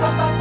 Sampai.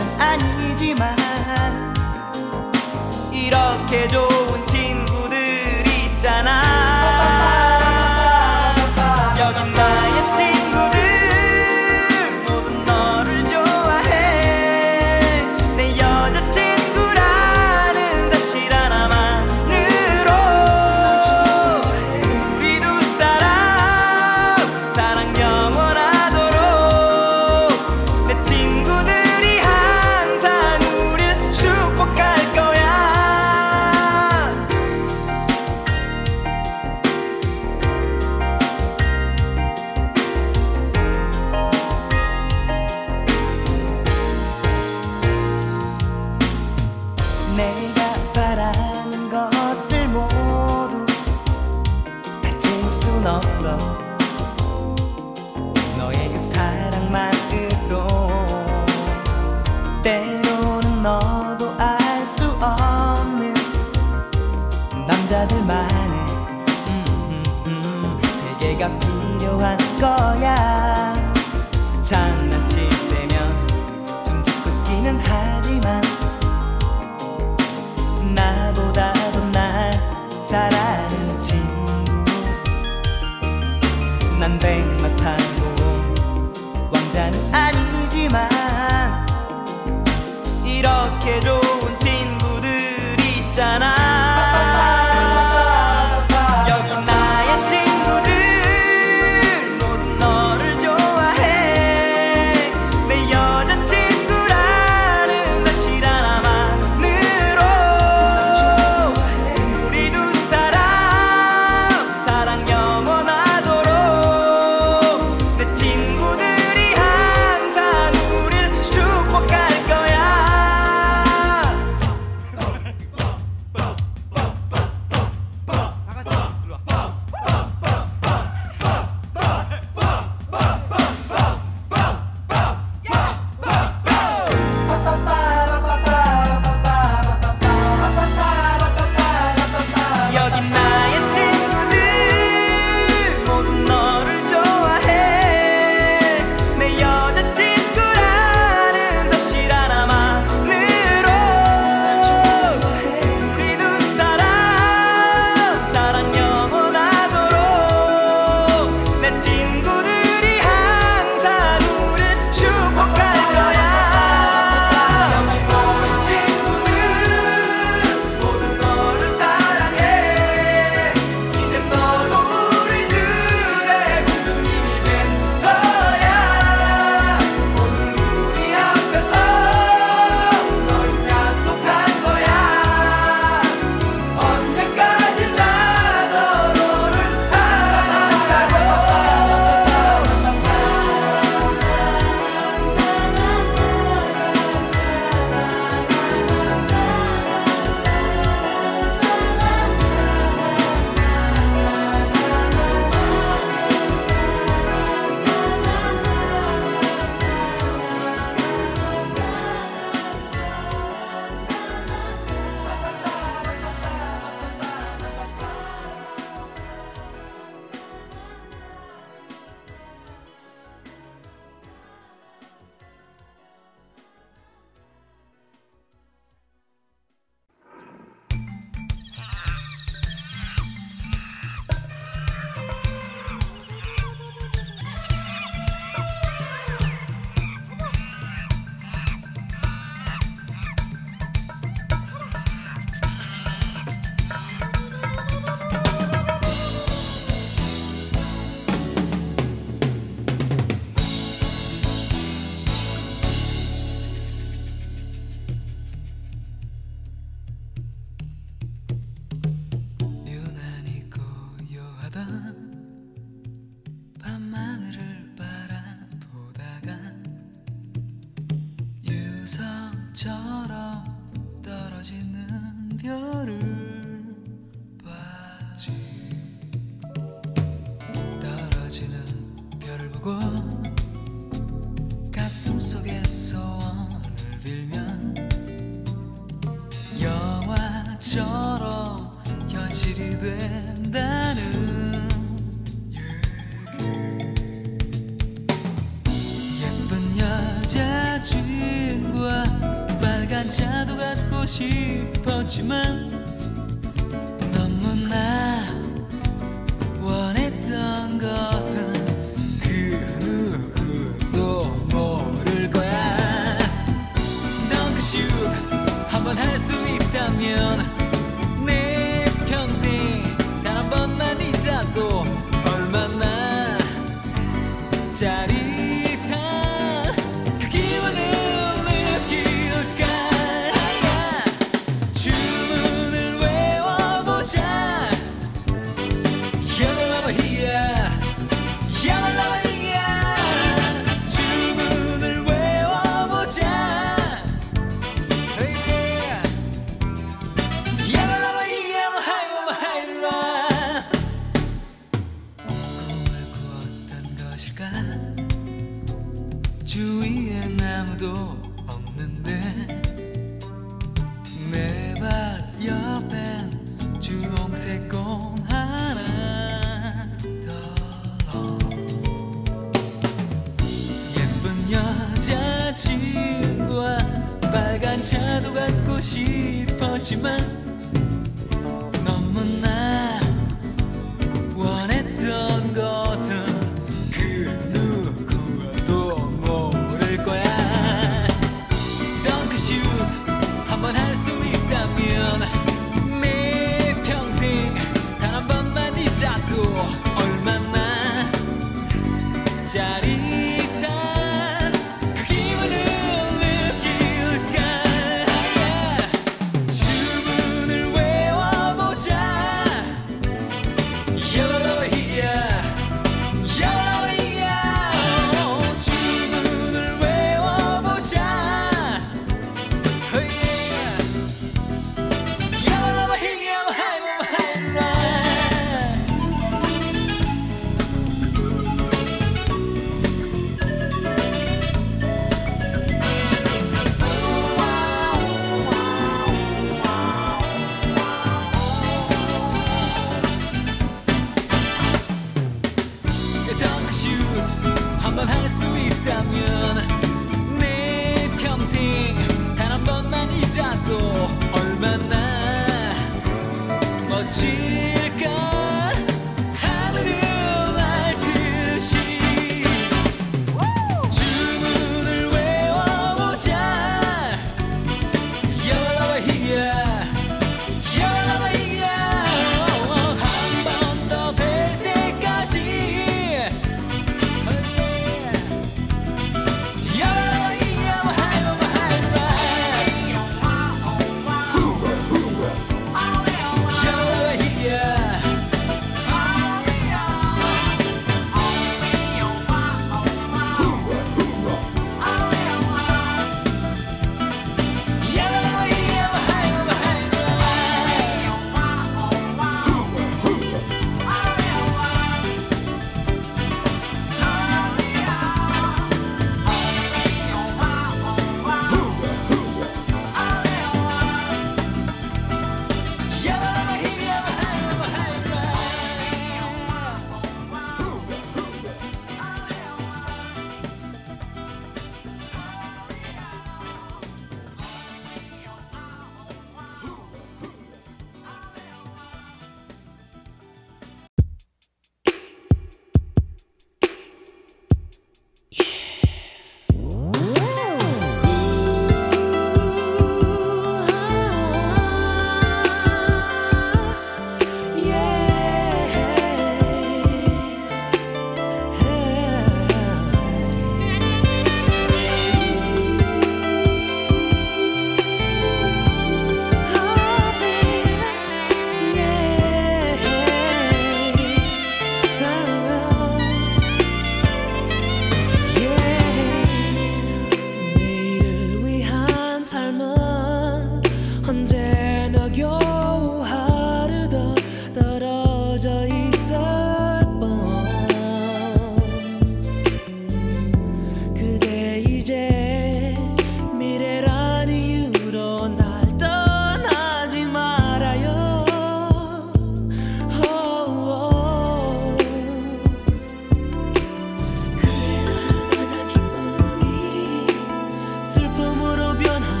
꿈으로 변한